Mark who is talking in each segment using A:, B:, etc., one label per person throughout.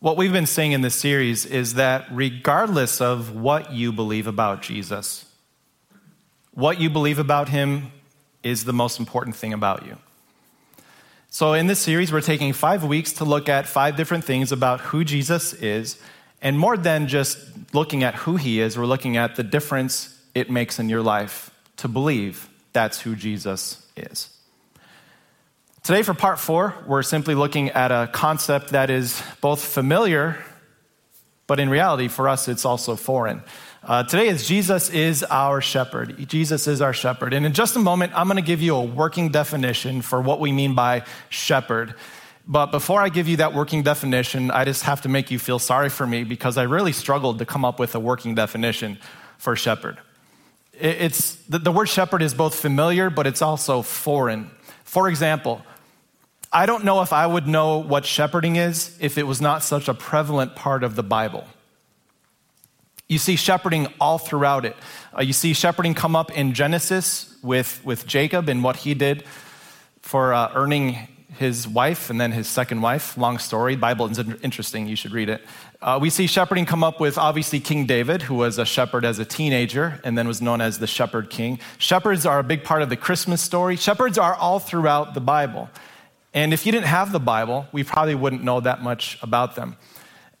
A: What we've been saying in this series is that regardless of what you believe about Jesus, what you believe about him is the most important thing about you. So, in this series, we're taking five weeks to look at five different things about who Jesus is. And more than just looking at who he is, we're looking at the difference it makes in your life to believe that's who Jesus is. Today, for part four, we're simply looking at a concept that is both familiar, but in reality, for us, it's also foreign. Uh, today is Jesus is our shepherd. Jesus is our shepherd. And in just a moment, I'm going to give you a working definition for what we mean by shepherd. But before I give you that working definition, I just have to make you feel sorry for me because I really struggled to come up with a working definition for shepherd. It's, the, the word shepherd is both familiar, but it's also foreign. For example, I don't know if I would know what shepherding is if it was not such a prevalent part of the Bible. You see shepherding all throughout it. Uh, you see shepherding come up in Genesis with, with Jacob and what he did for uh, earning his wife and then his second wife. Long story. Bible is interesting. You should read it. Uh, we see shepherding come up with obviously King David, who was a shepherd as a teenager and then was known as the shepherd king. Shepherds are a big part of the Christmas story. Shepherds are all throughout the Bible. And if you didn't have the Bible, we probably wouldn't know that much about them.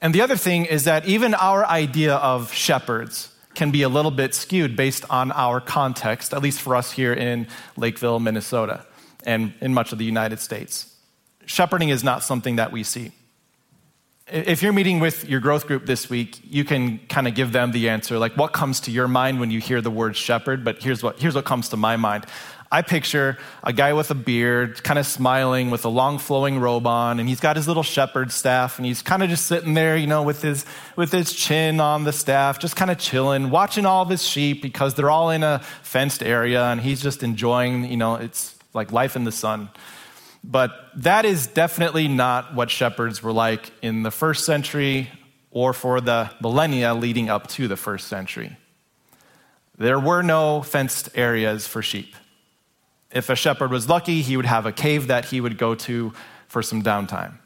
A: And the other thing is that even our idea of shepherds can be a little bit skewed based on our context, at least for us here in Lakeville, Minnesota, and in much of the United States. Shepherding is not something that we see. If you're meeting with your growth group this week, you can kind of give them the answer, like what comes to your mind when you hear the word shepherd, but here's what, here's what comes to my mind. I picture a guy with a beard, kind of smiling with a long flowing robe on, and he's got his little shepherd staff, and he's kind of just sitting there, you know, with his, with his chin on the staff, just kind of chilling, watching all of his sheep because they're all in a fenced area, and he's just enjoying, you know, it's like life in the sun. But that is definitely not what shepherds were like in the first century or for the millennia leading up to the first century. There were no fenced areas for sheep. If a shepherd was lucky, he would have a cave that he would go to for some downtime.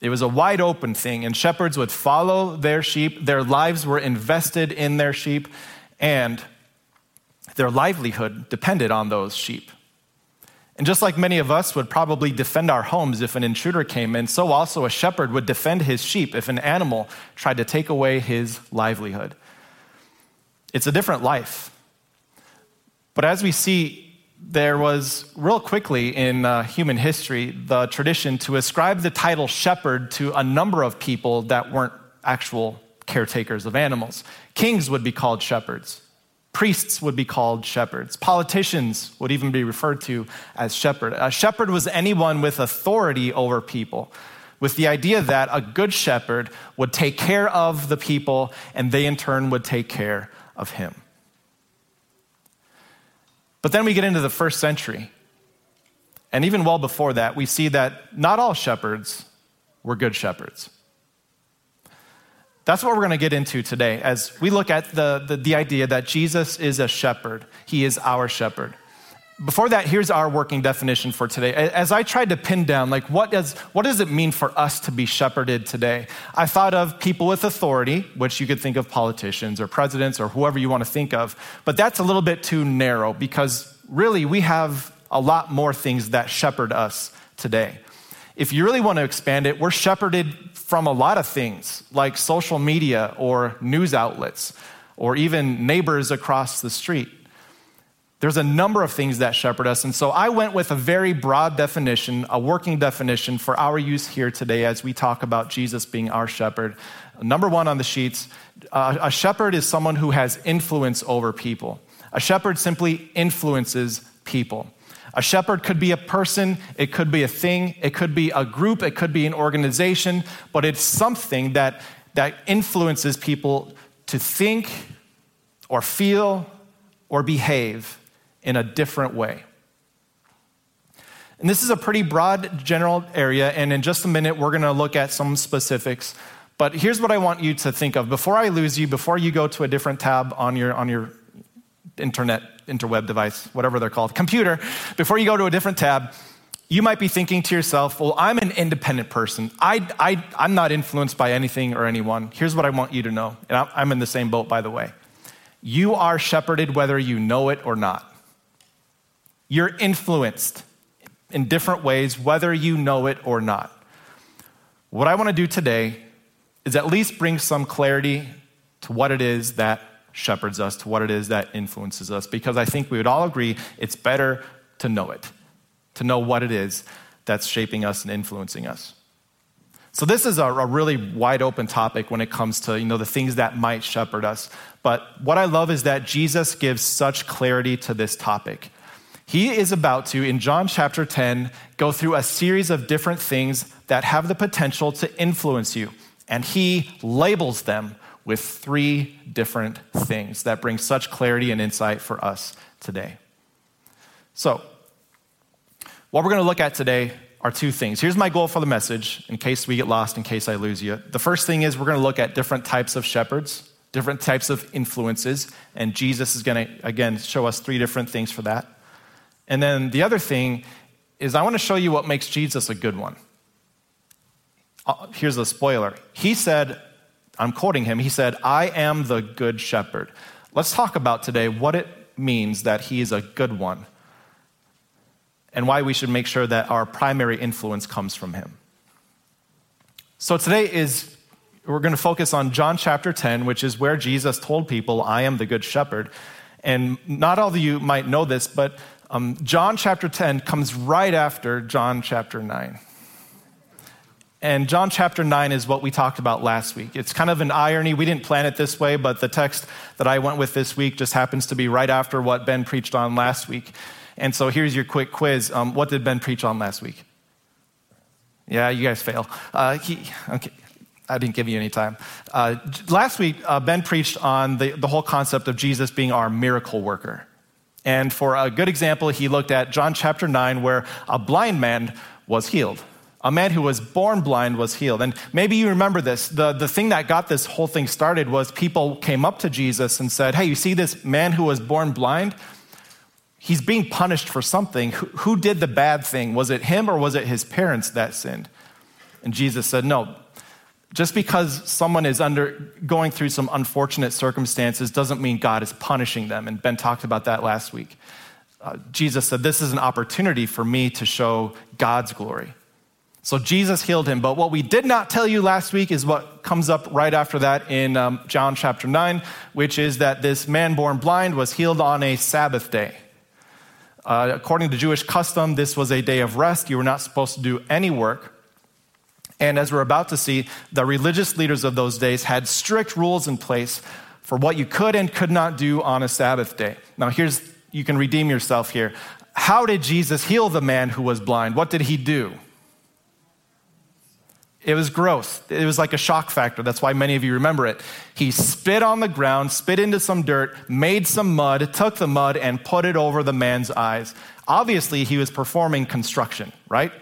A: It was a wide open thing, and shepherds would follow their sheep. Their lives were invested in their sheep, and their livelihood depended on those sheep. And just like many of us would probably defend our homes if an intruder came in, so also a shepherd would defend his sheep if an animal tried to take away his livelihood. It's a different life. But as we see there was real quickly in uh, human history the tradition to ascribe the title shepherd to a number of people that weren't actual caretakers of animals. Kings would be called shepherds, priests would be called shepherds, politicians would even be referred to as shepherd. A shepherd was anyone with authority over people. With the idea that a good shepherd would take care of the people and they in turn would take care of him. But then we get into the first century. And even well before that, we see that not all shepherds were good shepherds. That's what we're going to get into today as we look at the, the, the, idea that Jesus is a shepherd. He is our shepherd. Before that, here's our working definition for today. As I tried to pin down, like, what does, what does it mean for us to be shepherded today? I thought of people with authority, which you could think of politicians or presidents or whoever you want to think of, but that's a little bit too narrow because really we have a lot more things that shepherd us today. If you really want to expand it, we're shepherded from a lot of things like social media or news outlets or even neighbors across the street. There's a number of things that shepherd us. And so I went with a very broad definition, a working definition for our use here today as we talk about Jesus being our shepherd. Number one on the sheets uh, a shepherd is someone who has influence over people. A shepherd simply influences people. A shepherd could be a person, it could be a thing, it could be a group, it could be an organization, but it's something that, that influences people to think or feel or behave in a different way. And this is a pretty broad general area, and in just a minute, we're going to look at some specifics. But here's what I want you to think of. Before I lose you, before you go to a different tab on your, on your internet, interweb device, whatever they're called, computer, before you go to a different tab, You might be thinking to yourself, well, I'm an independent person. I, I, I'm not influenced by anything or anyone. Here's what I want you to know. And I'm in the same boat, by the way. You are shepherded whether you know it or not. You're influenced in different ways, whether you know it or not. What I want to do today is at least bring some clarity to what it is that shepherds us, to what it is that influences us, because I think we would all agree it's better to know it, to know what it is that's shaping us and influencing us. So this is a, a, really wide open topic when it comes to you know the things that might shepherd us. But what I love is that Jesus gives such clarity to this topic. He is about to, in John chapter 10, go through a series of different things that have the potential to influence you. And he labels them with three different things that bring such clarity and insight for us today. So, what we're going to look at today are two things. Here's my goal for the message, in case we get lost, in case I lose you. The first thing is we're going to look at different types of shepherds, different types of influences, and Jesus is going to, again, show us three different things for that. And then the other thing is, I want to show you what makes Jesus a good one. Uh, here's a spoiler. He said, I'm quoting him, he said, I am the good shepherd. Let's talk about today what it means that he is a good one and why we should make sure that our primary influence comes from him. So today is we're going to focus on John chapter 10, which is where Jesus told people, I am the good shepherd. And not all of you might know this, but um, John chapter 10 comes right after John chapter 9. And John chapter 9 is what we talked about last week. It's kind of an irony. We didn't plan it this way, but the text that I went with this week just happens to be right after what Ben preached on last week. And so here's your quick quiz. Um, what did Ben preach on last week? Yeah, you guys fail. Uh, he, okay. I didn't give you any time. Uh, last week, uh, Ben preached on the, the whole concept of Jesus being our miracle worker. And for a good example, he looked at John chapter 9, where a blind man was healed. A man who was born blind was healed. And maybe you remember this. The, the thing that got this whole thing started was people came up to Jesus and said, Hey, you see this man who was born blind? He's being punished for something. Who, who did the bad thing? Was it him or was it his parents that sinned? And Jesus said, No, just because someone is under going through some unfortunate circumstances doesn't mean God is punishing them. And Ben talked about that last week. Uh, Jesus said, This is an opportunity for me to show God's glory. So Jesus healed him. But what we did not tell you last week is what comes up right after that in um, John chapter 9, which is that this man born blind was healed on a Sabbath day. Uh, according to Jewish custom, this was a day of rest. You were not supposed to do any work. And as we're about to see, the religious leaders of those days had strict rules in place for what you could and could not do on a Sabbath day. Now, here's, you can redeem yourself here. How did Jesus heal the man who was blind? What did he do? It was gross. It was like a shock factor. That's why many of you remember it. He spit on the ground, spit into some dirt, made some mud, took the mud, and put it over the man's eyes. Obviously, he was performing construction, right?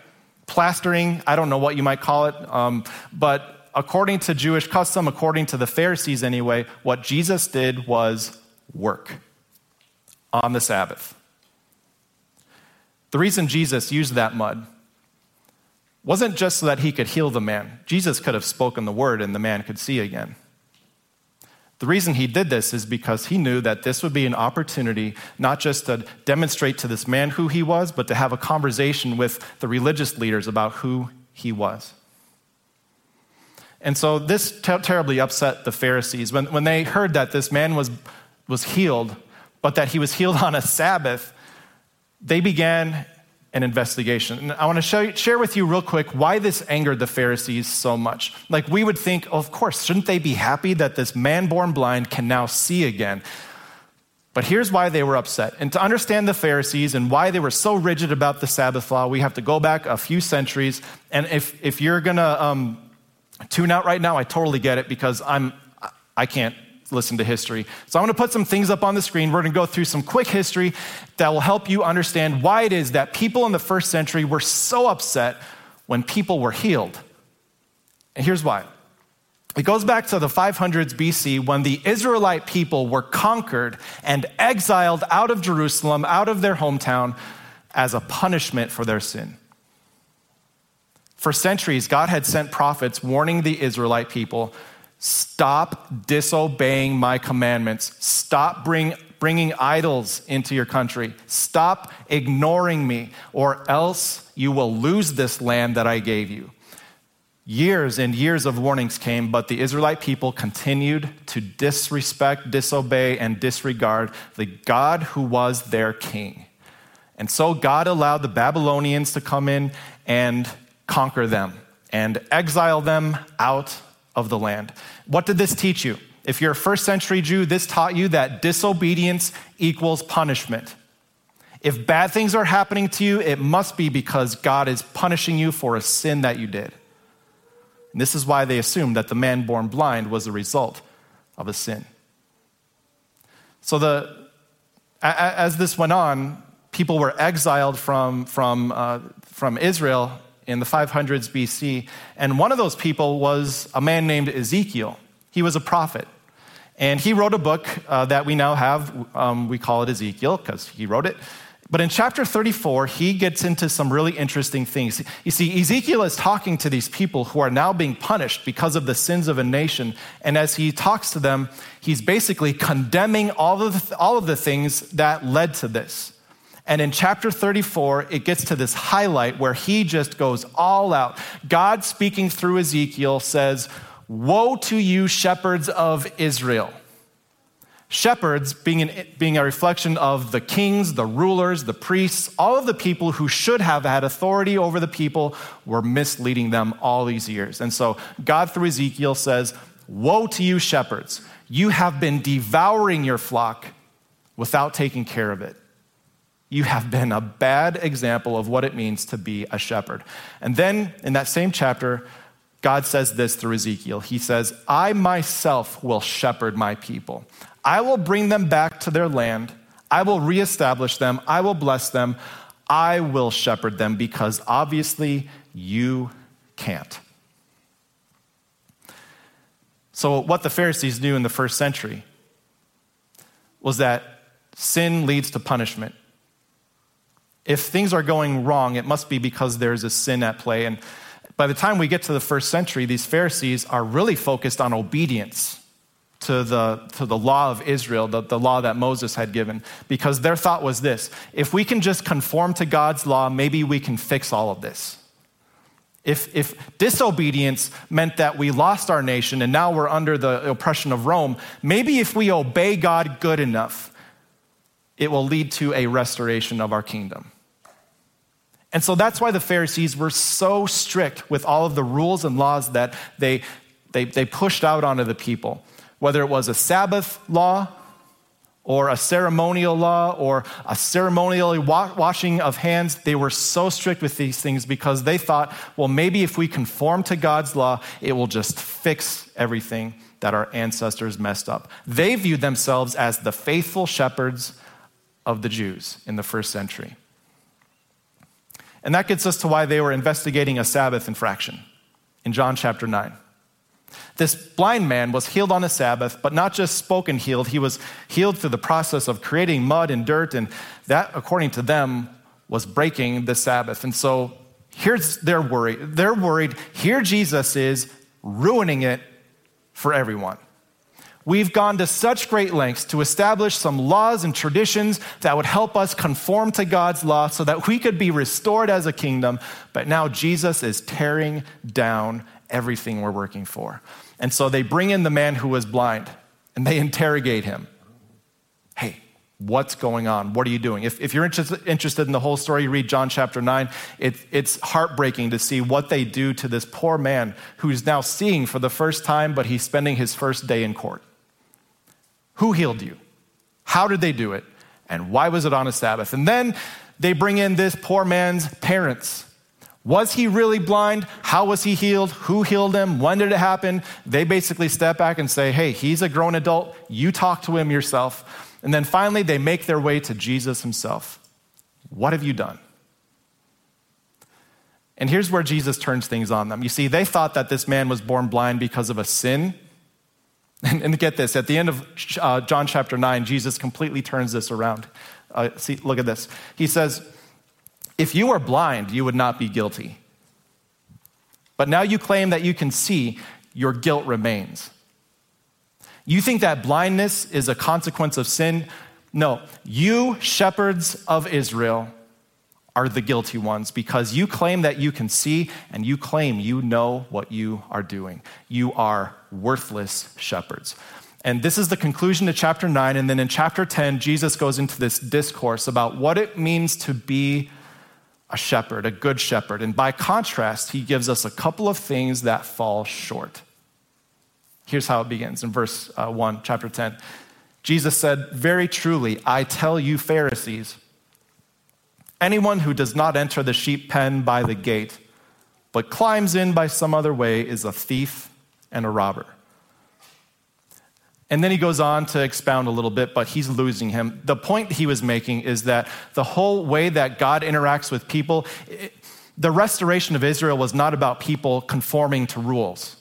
A: Plastering, I don't know what you might call it, um, but according to Jewish custom, according to the Pharisees anyway, what Jesus did was work on the Sabbath. The reason Jesus used that mud wasn't just so that he could heal the man. Jesus could have spoken the word and the man could see again. The reason he did this is because he knew that this would be an opportunity not just to demonstrate to this man who he was, but to have a conversation with the religious leaders about who he was. And so this ter- terribly upset the Pharisees. When, when they heard that this man was, was healed, but that he was healed on a Sabbath, they began an investigation. And I want to show, share with you real quick why this angered the Pharisees so much. Like, we would think, oh, of course, shouldn't they be happy that this man born blind can now see again? But here's why they were upset. And to understand the Pharisees and why they were so rigid about the Sabbath law, we have to go back a few centuries. And if, if you're going to um, tune out right now, I totally get it because I'm, I can't listen to history. So I'm going to put some things up on the screen. We're going to go through some quick history that will help you understand why it is that people in the first century were so upset when people were healed. And here's why. It goes back to the 500s BC when the Israelite people were conquered and exiled out of Jerusalem, out of their hometown, as a punishment for their sin. For centuries, God had sent prophets warning the Israelite people stop disobeying my commandments, stop bring, bringing idols into your country, stop ignoring me, or else you will lose this land that I gave you. Years and years of warnings came, but the Israelite people continued to disrespect, disobey, and disregard the God who was their king. And so God allowed the Babylonians to come in and conquer them and exile them out of the land. What did this teach you? If you're a first century Jew, this taught you that disobedience equals punishment. If bad things are happening to you, it must be because God is punishing you for a sin that you did. And this is why they assumed that the man born blind was the result of a sin. So, the, as this went on, people were exiled from, from, uh, from Israel in the 500s BC. And one of those people was a man named Ezekiel. He was a prophet. And he wrote a book uh, that we now have. Um, we call it Ezekiel because he wrote it. But in chapter 34, he gets into some really interesting things. You see, Ezekiel is talking to these people who are now being punished because of the sins of a nation. And as he talks to them, he's basically condemning all of the, all of the things that led to this. And in chapter 34, it gets to this highlight where he just goes all out. God speaking through Ezekiel says, Woe to you, shepherds of Israel. Shepherds being, an, being a reflection of the kings, the rulers, the priests, all of the people who should have had authority over the people were misleading them all these years. And so God, through Ezekiel, says, Woe to you, shepherds! You have been devouring your flock without taking care of it. You have been a bad example of what it means to be a shepherd. And then in that same chapter, God says this through Ezekiel. He says, I myself will shepherd my people. I will bring them back to their land. I will reestablish them. I will bless them. I will shepherd them because obviously you can't. So, what the Pharisees knew in the first century was that sin leads to punishment. If things are going wrong, it must be because there's a sin at play. And by the time we get to the first century, these Pharisees are really focused on obedience to the, to the law of Israel, the, the law that Moses had given, because their thought was this if we can just conform to God's law, maybe we can fix all of this. If, if disobedience meant that we lost our nation and now we're under the oppression of Rome, maybe if we obey God good enough, it will lead to a restoration of our kingdom. And so that's why the Pharisees were so strict with all of the rules and laws that they, they, they pushed out onto the people whether it was a Sabbath law or a ceremonial law or a ceremonial washing of hands, they were so strict with these things because they thought, well, maybe if we conform to God's law, it will just fix everything that our ancestors messed up. They viewed themselves as the faithful shepherds of the Jews in the first century. And that gets us to why they were investigating a Sabbath infraction in John chapter 9. This blind man was healed on a Sabbath, but not just spoken healed, he was healed through the process of creating mud and dirt, and that, according to them, was breaking the Sabbath. And so here's their worry. They're worried here Jesus is ruining it for everyone. We've gone to such great lengths to establish some laws and traditions that would help us conform to God's law so that we could be restored as a kingdom. But now Jesus is tearing down everything we're working for. And so they bring in the man who was blind and they interrogate him. Hey, what's going on? What are you doing? If, if you're interested in the whole story, read John chapter 9. It, it's heartbreaking to see what they do to this poor man who's now seeing for the first time, but he's spending his first day in court. Who healed you? How did they do it? And why was it on a Sabbath? And then they bring in this poor man's parents. Was he really blind? How was he healed? Who healed him? When did it happen? They basically step back and say, hey, he's a grown adult. You talk to him yourself. And then finally, they make their way to Jesus himself. What have you done? And here's where Jesus turns things on them. You see, they thought that this man was born blind because of a sin. And, and get this at the end of uh, John chapter 9, Jesus completely turns this around. Uh, see, look at this. He says, if you were blind, you would not be guilty. But now you claim that you can see, your guilt remains. You think that blindness is a consequence of sin? No, you, shepherds of Israel, are the guilty ones because you claim that you can see and you claim you know what you are doing. You are worthless shepherds. And this is the conclusion to chapter 9. And then in chapter 10, Jesus goes into this discourse about what it means to be a shepherd, a good shepherd. And by contrast, he gives us a couple of things that fall short. Here's how it begins in verse uh, 1, chapter 10. Jesus said, Very truly, I tell you, Pharisees, anyone who does not enter the sheep pen by the gate, but climbs in by some other way, is a thief and a robber. And then he goes on to expound a little bit, but he's losing him. The point he was making is that the whole way that God interacts with people, it, the restoration of Israel was not about people conforming to rules.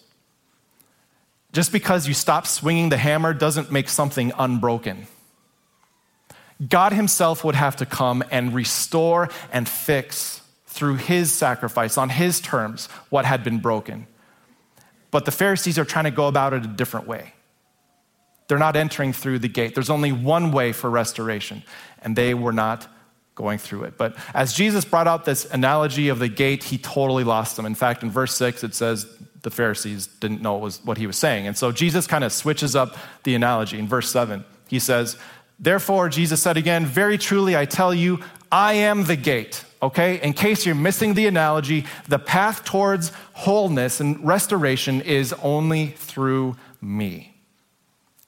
A: Just because you stop swinging the hammer doesn't make something unbroken. God Himself would have to come and restore and fix through His sacrifice on His terms what had been broken. But the Pharisees are trying to go about it a different way. They're not entering through the gate. There's only one way for restoration, and they were not going through it. But as Jesus brought out this analogy of the gate, he totally lost them. In fact, in verse 6, it says the Pharisees didn't know what, was, what he was saying. And so Jesus kind of switches up the analogy. In verse 7, he says, Therefore, Jesus said again, Very truly, I tell you, I am the gate. Okay? In case you're missing the analogy, the path towards wholeness and restoration is only through me.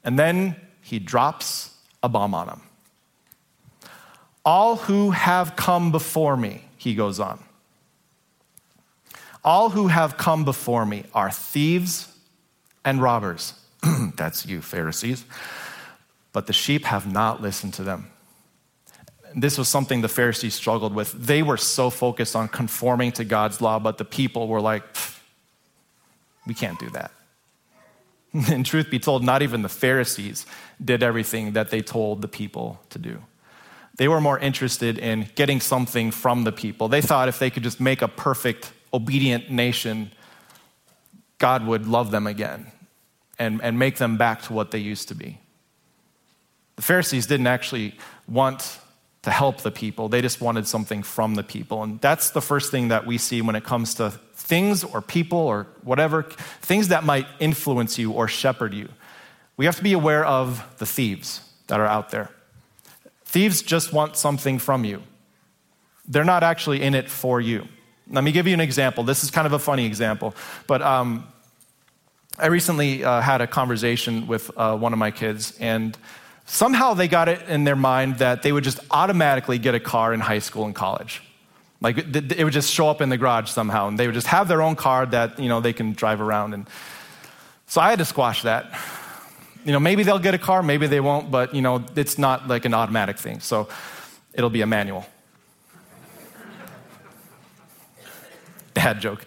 A: And then he drops a bomb on him. All who have come before me, he goes on. All who have come before me are thieves and robbers. That's you, Pharisees. But the sheep have not listened to them. This was something the Pharisees struggled with. They were so focused on conforming to God's law, but the people were like, we can't do that. And truth be told, not even the Pharisees did everything that they told the people to do. They were more interested in getting something from the people. They thought if they could just make a perfect, obedient nation, God would love them again and, and make them back to what they used to be. The Pharisees didn't actually want to help the people, they just wanted something from the people. And that's the first thing that we see when it comes to things or people or whatever, things that might influence you or shepherd you. We have to be aware of the thieves that are out there. Thieves just want something from you, they're not actually in it for you. Let me give you an example. This is kind of a funny example, but um, I recently uh, had a conversation with uh, one of my kids, and somehow they got it in their mind that they would just automatically get a car in high school and college. Like it would just show up in the garage somehow, and they would just have their own car that you know they can drive around. And so I had to squash that. You know, maybe they'll get a car, maybe they won't, but you know, it's not like an automatic thing. So it'll be a manual. Dad joke.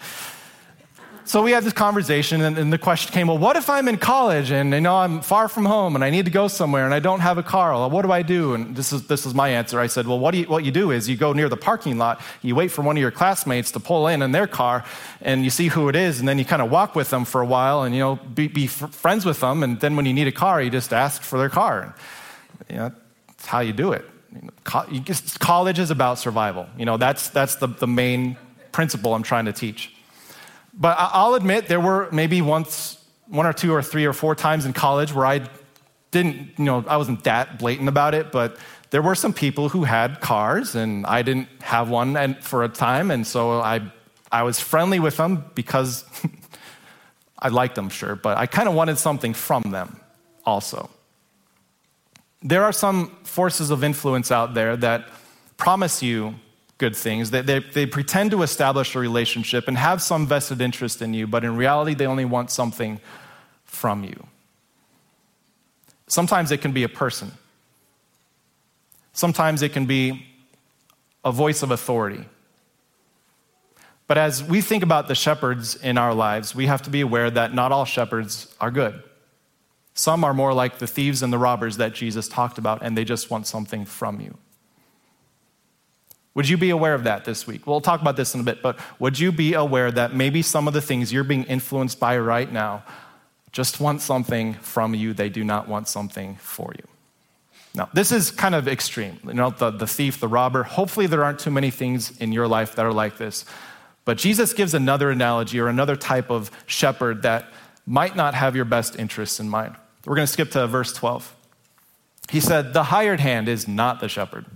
A: So we had this conversation, and, and, the question came, well, what if I'm in college and you know I'm far from home and I need to go somewhere and I don't have a car? Well, what do I do? And this is this is my answer. I said, well, what, you, what you do is you go near the parking lot, you wait for one of your classmates to pull in in their car, and you see who it is, and then you kind of walk with them for a while and you know be, be friends with them, and then when you need a car, you just ask for their car. And, you know, that's how you do it. college is about survival. You know, that's that's the, the main principle I'm trying to teach. But I'll admit there were maybe once, one or two or three or four times in college where I didn't, you know, I wasn't that blatant about it, but there were some people who had cars and I didn't have one for a time. And so I, I was friendly with them because I liked them, sure, but I kind of wanted something from them also. There are some forces of influence out there that promise you good things. They, they, they, pretend to establish a relationship and have some vested interest in you, but in reality, they only want something from you. Sometimes it can be a person, sometimes it can be a voice of authority. But as we think about the shepherds in our lives, we have to be aware that not all shepherds are good. Some are more like the thieves and the robbers that Jesus talked about, and they just want something from you. Would you be aware of that this week? We'll talk about this in a bit, but would you be aware that maybe some of the things you're being influenced by right now just want something from you, they do not want something for you? Now, this is kind of extreme. You know, the, the thief, the robber. Hopefully, there aren't too many things in your life that are like this. But Jesus gives another analogy or another type of shepherd that might not have your best interests in mind. We're going to skip to verse 12. He said, The hired hand is not the shepherd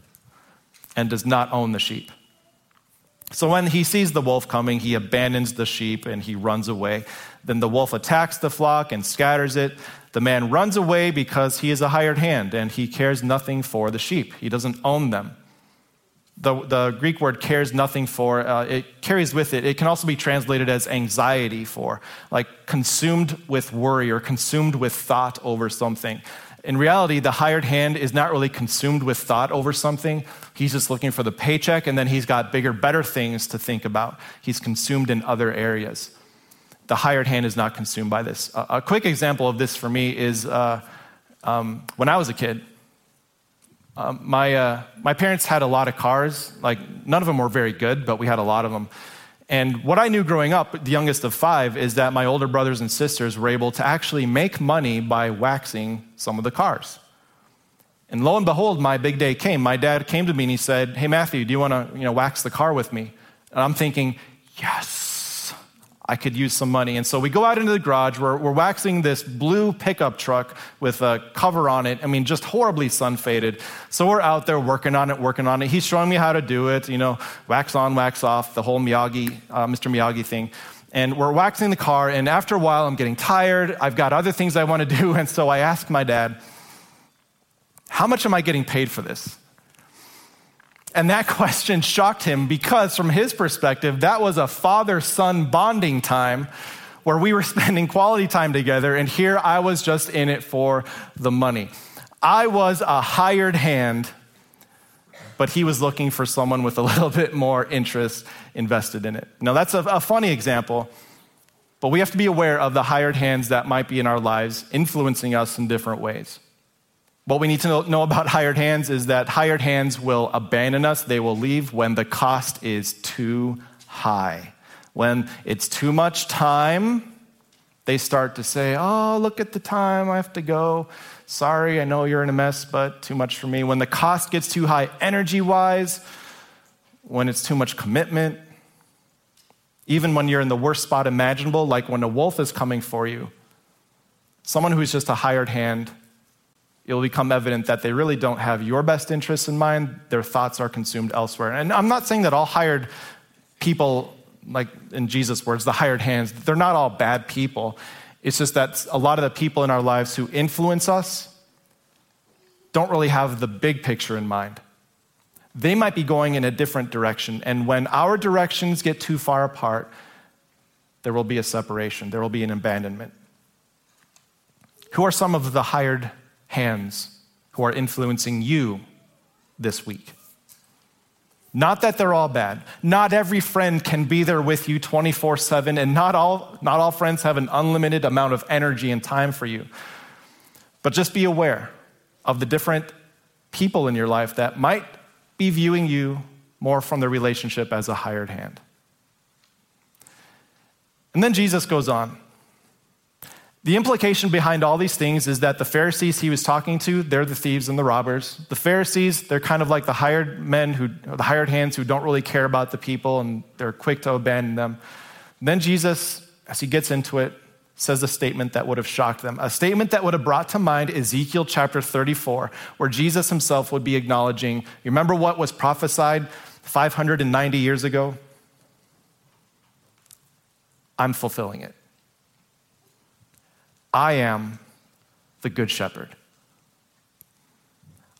A: and does not own the sheep. So when he sees the wolf coming, he abandons the sheep and he runs away. Then the wolf attacks the flock and scatters it. The man runs away because he is a hired hand and he cares nothing for the sheep. He doesn't own them. The, the Greek word cares nothing for, uh, it carries with it, it can also be translated as anxiety for, like consumed with worry or consumed with thought over something. In reality, the hired hand is not really consumed with thought over something. He's just looking for the paycheck, and then he's got bigger, better things to think about. He's consumed in other areas. The hired hand is not consumed by this. A, quick example of this for me is uh, um, when I was a kid. Um, my, uh, my parents had a lot of cars. Like, none of them were very good, but we had a lot of them. And what I knew growing up, the youngest of five, is that my older brothers and sisters were able to actually make money by waxing some of the cars. And lo and behold, my big day came. My dad came to me and he said, Hey, Matthew, do you want to you know, wax the car with me? And I'm thinking, Yes. I could use some money. And so we go out into the garage. We're, we're waxing this blue pickup truck with a cover on it. I mean, just horribly sun faded. So we're out there working on it, working on it. He's showing me how to do it, you know, wax on, wax off, the whole Miyagi, uh, Mr. Miyagi thing. And we're waxing the car. And after a while, I'm getting tired. I've got other things I want to do. And so I ask my dad, How much am I getting paid for this? And that question shocked him because, from his perspective, that was a father son bonding time where we were spending quality time together, and here I was just in it for the money. I was a hired hand, but he was looking for someone with a little bit more interest invested in it. Now, that's a, a funny example, but we have to be aware of the hired hands that might be in our lives influencing us in different ways. What we need to know about hired hands is that hired hands will abandon us, they will leave when the cost is too high. When it's too much time, they start to say, Oh, look at the time, I have to go. Sorry, I know you're in a mess, but too much for me. When the cost gets too high energy wise, when it's too much commitment, even when you're in the worst spot imaginable, like when a wolf is coming for you, someone who's just a hired hand it will become evident that they really don't have your best interests in mind. Their thoughts are consumed elsewhere. And I'm not saying that all hired people, like in Jesus' words, the hired hands, they're not all bad people. It's just that a lot of the people in our lives who influence us don't really have the big picture in mind. They might be going in a different direction. And when our directions get too far apart, there will be a separation, there will be an abandonment. Who are some of the hired hands who are influencing you this week. Not that they're all bad. Not every friend can be there with you 24 7, and not all, not all friends have an unlimited amount of energy and time for you. But just be aware of the different people in your life that might be viewing you more from the relationship as a hired hand. And then Jesus goes on. The implication behind all these things is that the Pharisees he was talking to, they're the thieves and the robbers. The Pharisees, they're kind of like the hired men who, the hired hands who don't really care about the people and they're quick to abandon them. And then Jesus, as he gets into it, says a statement that would have shocked them. A statement that would have brought to mind Ezekiel chapter 34, where Jesus himself would be acknowledging, you remember what was prophesied 590 years ago? I'm fulfilling it. I am the good shepherd.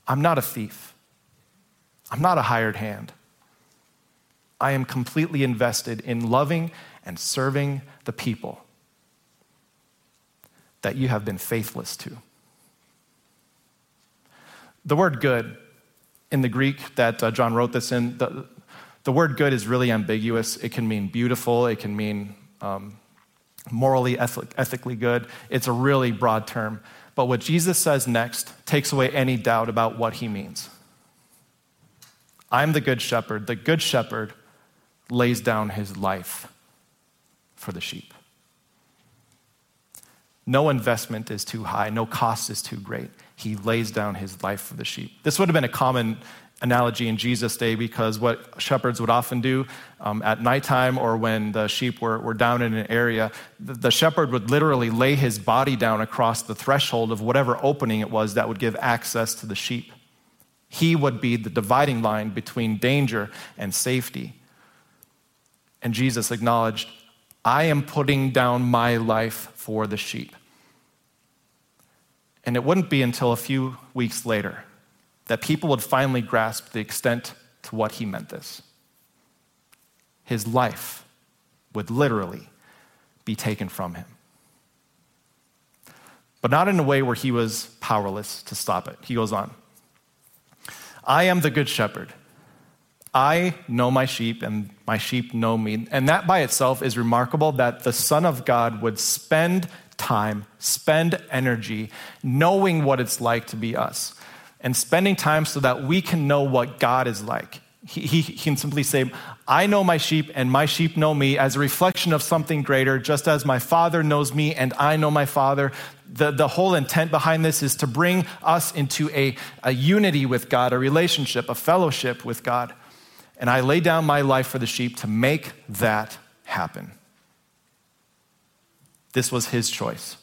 A: I'm not a thief. I'm not a hired hand. I am completely invested in loving and serving the people that you have been faithless to. The word good in the Greek that uh, John wrote this in, the, the word good is really ambiguous. It can mean beautiful, it can mean um, morally, ethically good. It's a really broad term. But what Jesus says next takes away any doubt about what he means. I'm the good shepherd. The good shepherd lays down his life for the sheep. No investment is too high, no cost is too great. He lays down his life for the sheep. This would have been a common analogy in Jesus' day because what shepherds would often do um, at nighttime or when the sheep were, were down in an area, the, the shepherd would literally lay his body down across the threshold of whatever opening it was that would give access to the sheep. He would be the dividing line between danger and safety. And Jesus acknowledged, I am putting down my life for the sheep. And it wouldn't be until a few weeks later that people would finally grasp the extent to what he meant this. His life would literally be taken from him. But not in a way where he was powerless to stop it. He goes on I am the good shepherd. I know my sheep, and my sheep know me. And that by itself is remarkable that the Son of God would spend time, spend energy knowing what it's like to be us and spending time so that we can know what God is like. He, he, he, can simply say, I know my sheep and my sheep know me as a reflection of something greater, just as my Father knows me and I know my Father. The, the whole intent behind this is to bring us into a, a unity with God, a relationship, a fellowship with God. And I lay down my life for the sheep to make that happen. This was his choice.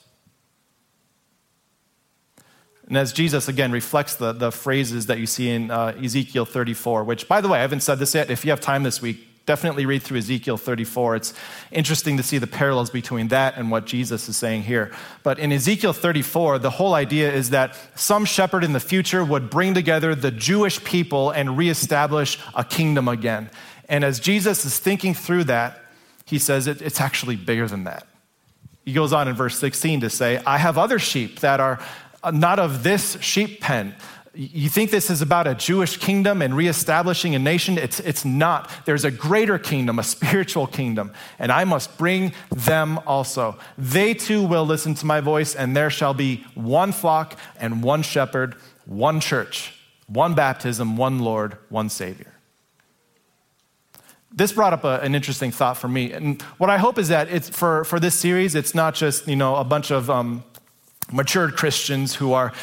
A: And as Jesus again reflects the, the phrases that you see in uh, Ezekiel 34, which, by the way, I haven't said this yet. If you have time this week, definitely read through Ezekiel 34. It's interesting to see the parallels between that and what Jesus is saying here. But in Ezekiel 34, the whole idea is that some shepherd in the future would bring together the Jewish people and reestablish a kingdom again. And as Jesus is thinking through that, he says it, it's actually bigger than that. He goes on in verse 16 to say, I have other sheep that are not of this sheep pen. You think this is about a Jewish kingdom and reestablishing a nation? It's, it's not. There's a greater kingdom, a spiritual kingdom, and I must bring them also. They too will listen to my voice, and there shall be one flock and one shepherd, one church, one baptism, one Lord, one Savior. This brought up a, an interesting thought for me. And what I hope is that it's for, for this series, it's not just, you know, a bunch of um, matured Christians who are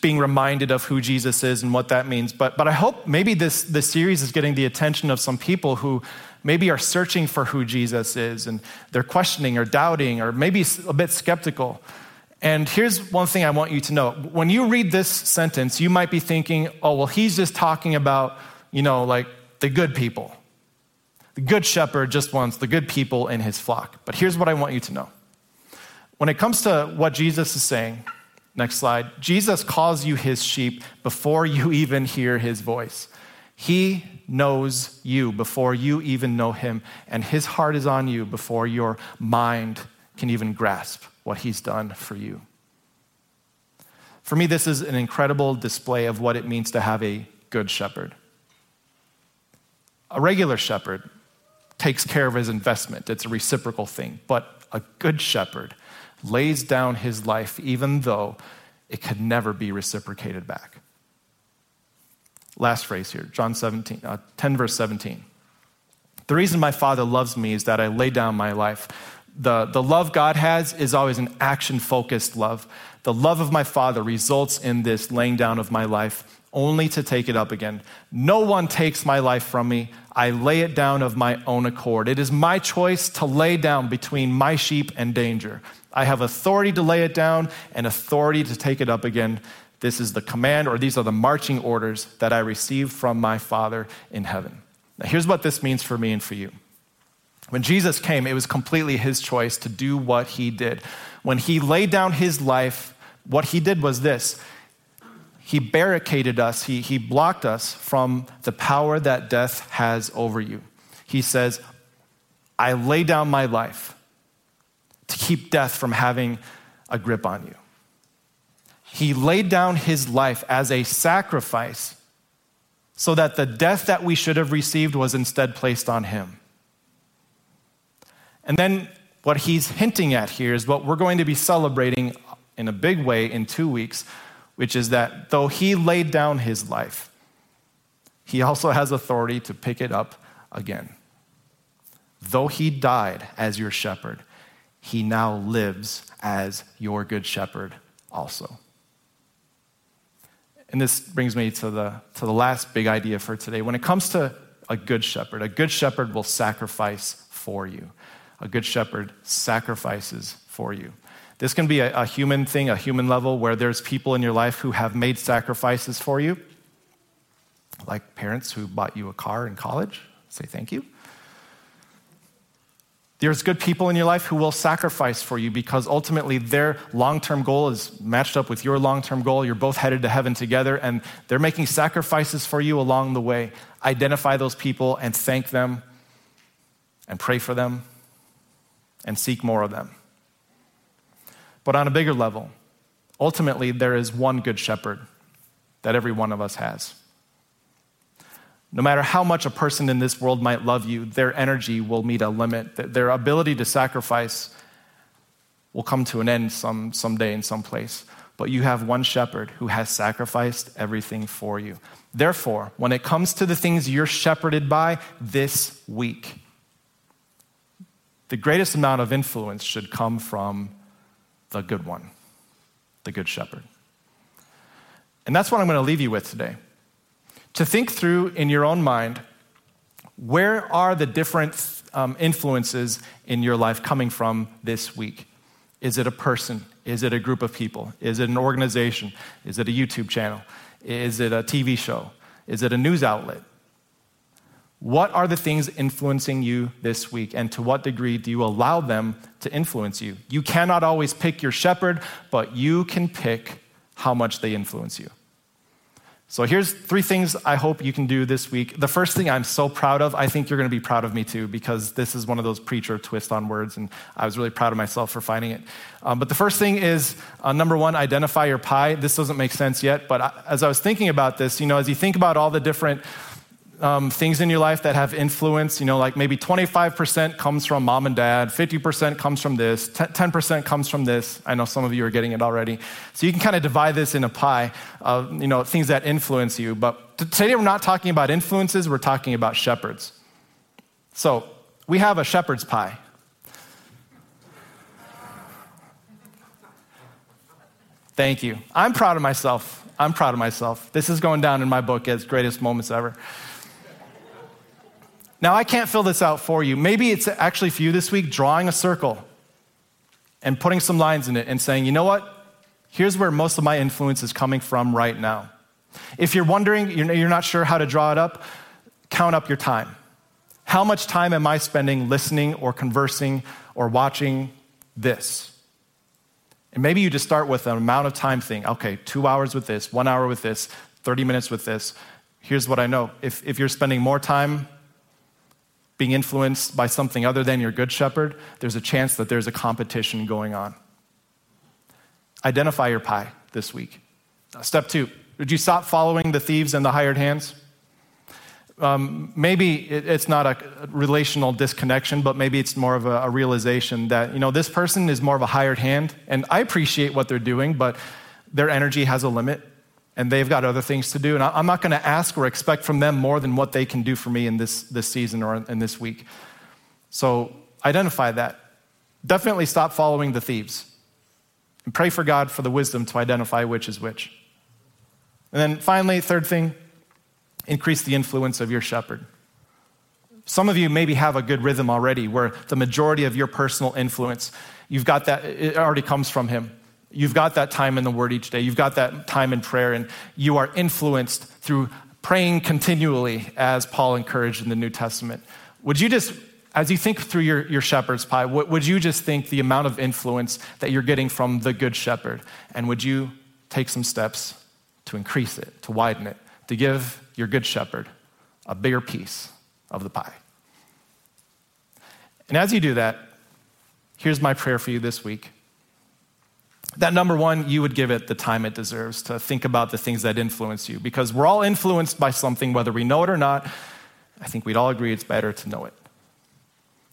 A: being reminded of who Jesus is and what that means. But, but I hope maybe this, this series is getting the attention of some people who maybe are searching for who Jesus is and they're questioning or doubting or maybe a bit skeptical. And here's one thing I want you to know. When you read this sentence, you might be thinking, oh, well, he's just talking about, you know, like the good people. The good shepherd just wants the good people in his flock. But here's what I want you to know when it comes to what Jesus is saying, next slide, Jesus calls you his sheep before you even hear his voice. He knows you before you even know him, and his heart is on you before your mind can even grasp what he's done for you. For me, this is an incredible display of what it means to have a good shepherd. A regular shepherd takes care of his investment, it's a reciprocal thing, but a good shepherd lays down his life even though it could never be reciprocated back. Last phrase here, John 17, uh, 10, verse 17. The reason my Father loves me is that I lay down my life. The, the love God has is always an action focused love. The love of my Father results in this laying down of my life only to take it up again. No one takes my life from me. I lay it down of my own accord. It is my choice to lay down between my sheep and danger. I have authority to lay it down and authority to take it up again. This is the command, or these are the marching orders that I received from my Father in heaven. Now, here's what this means for me and for you. When Jesus came, it was completely his choice to do what he did. When he laid down his life, what he did was this he barricaded us, he, he blocked us from the power that death has over you. He says, I lay down my life to keep death from having a grip on you. He laid down his life as a sacrifice so that the death that we should have received was instead placed on him. And then what he's hinting at here is what we're going to be celebrating in a big way in two weeks, which is that though he laid down his life, he also has authority to pick it up again. Though he died as your shepherd, he now lives as your good shepherd also. And this brings me to the, to the last big idea for today. When it comes to a good shepherd, a good shepherd will sacrifice for you. A good shepherd sacrifices for you. This can be a, a human thing, a human level, where there's people in your life who have made sacrifices for you, like parents who bought you a car in college. Say thank you. There's good people in your life who will sacrifice for you because ultimately their long term goal is matched up with your long term goal. You're both headed to heaven together, and they're making sacrifices for you along the way. Identify those people and thank them, and pray for them, and seek more of them. But on a bigger level, ultimately, there is one good shepherd that every one of us has. No matter how much a person in this world might love you, their energy will meet a limit. Their ability to sacrifice will come to an end some, someday in some place. But you have one shepherd who has sacrificed everything for you. Therefore, when it comes to the things you're shepherded by this week, the greatest amount of influence should come from the good one, the good shepherd. And that's what I'm going to leave you with today to think through in your own mind where are the different um, influences in your life coming from this week? Is it a person? Is it a group of people? Is it an organization? Is it a YouTube channel? Is it a TV show? Is it a news outlet? What are the things influencing you this week, and to what degree do you allow them to influence you? You cannot always pick your shepherd, but you can pick how much they influence you. So here's three things I hope you can do this week. The first thing I'm so proud of, I think you're going to be proud of me too, because this is one of those preacher twist on words, and I was really proud of myself for finding it. Um, but the first thing is uh, number one, identify your pie. This doesn't make sense yet, but I, as I was thinking about this, you know, as you think about all the different um, things in your life that have influence, you know, like maybe 25% comes from mom and dad, 50% comes from this, 10% comes from this. I know some of you are getting it already. So you can kind of divide this in a pie of, you know, things that influence you. But today we're not talking about influences, we're talking about shepherds. So we have a shepherd's pie. Thank you. I'm proud of myself. I'm proud of myself. This is going down in my book as greatest moments ever. Now, I can't fill this out for you. Maybe it's actually for you this week drawing a circle and putting some lines in it and saying, you know what? Here's where most of my influence is coming from right now. If you're wondering, you're not sure how to draw it up, count up your time. How much time am I spending listening or conversing or watching this? And maybe you just start with an amount of time thing. Okay, two hours with this, one hour with this, 30 minutes with this. Here's what I know. If, if you're spending more time being influenced by something other than your good shepherd, there's a chance that there's a competition going on. Identify your pie this week. Step two, would you stop following the thieves and the hired hands? Um, maybe it's not a relational disconnection, but maybe it's more of a, a realization that, you know, this person is more of a hired hand, and I appreciate what they're doing, but their energy has a limit and they've got other things to do. And I'm not going to ask or expect from them more than what they can do for me in this, this season or in this week. So identify that. Definitely stop following the thieves. And pray for God for the wisdom to identify which is which. And then finally, third thing, increase the influence of your shepherd. Some of you maybe have a good rhythm already where the majority of your personal influence, you've got that, it already comes from him. You've got that time in the Word each day. You've got that time in prayer, and you are influenced through praying continually, as Paul encouraged in the New Testament. Would you just, as you think through your, your shepherd's pie, would you just think the amount of influence that you're getting from the Good Shepherd? And would you take some steps to increase it, to widen it, to give your Good Shepherd a bigger piece of the pie? And as you do that, here's my prayer for you this week that number one, you would give it the time it deserves to think about the things that influence you. Because we're all influenced by something, whether we know it or not. I think we'd all agree it's better to know it.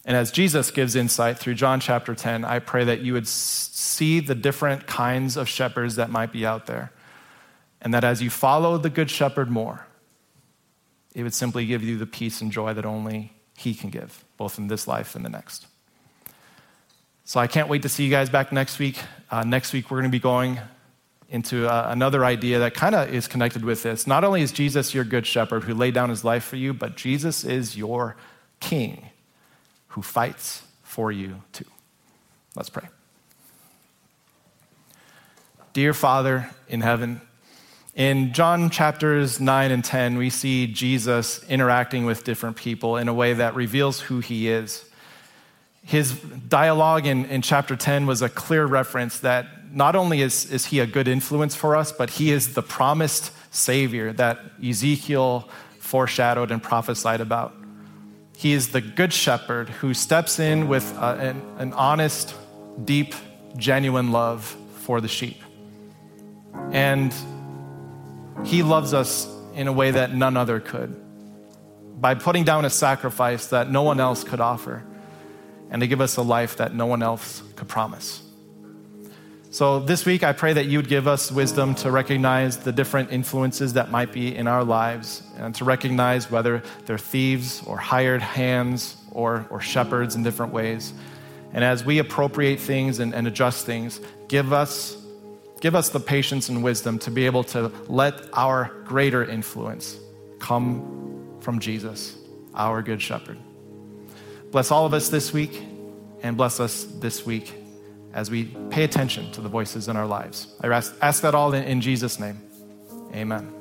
A: And as Jesus gives insight through John chapter 10, I pray that you would see the different kinds of shepherds that might be out there. And that as you follow the good shepherd more, it would simply give you the peace and joy that only He can give, both in this life and the next. So I can't wait to see you guys back next week. Uh, next week, we're going to be going into uh, another idea that kind of is connected with this. Not only is Jesus your good shepherd who laid down his life for you, but Jesus is your king who fights for you too. Let's pray. Dear Father in heaven, in John chapters 9 and 10, we see Jesus interacting with different people in a way that reveals who he is. His dialogue in, in chapter 10 was a clear reference that not only is, is he a good influence for us, but he is the promised Savior that Ezekiel foreshadowed and prophesied about. He is the good shepherd who steps in with an, an honest, deep, genuine love for the sheep. And he loves us in a way that none other could by putting down a sacrifice that no one else could offer and to give us a life that no one else could promise. So, this week, I pray that you would give us wisdom to recognize the different influences that might be in our lives and to recognize whether they're thieves or hired hands or, or shepherds in different ways. And as we appropriate things and, and adjust things, give us, give us the patience and wisdom to be able to let our greater influence come from Jesus, our good shepherd. Bless all of us this week and bless us this week as we pay attention to the voices in our lives. I ask, ask that all in, in Jesus' name. Amen.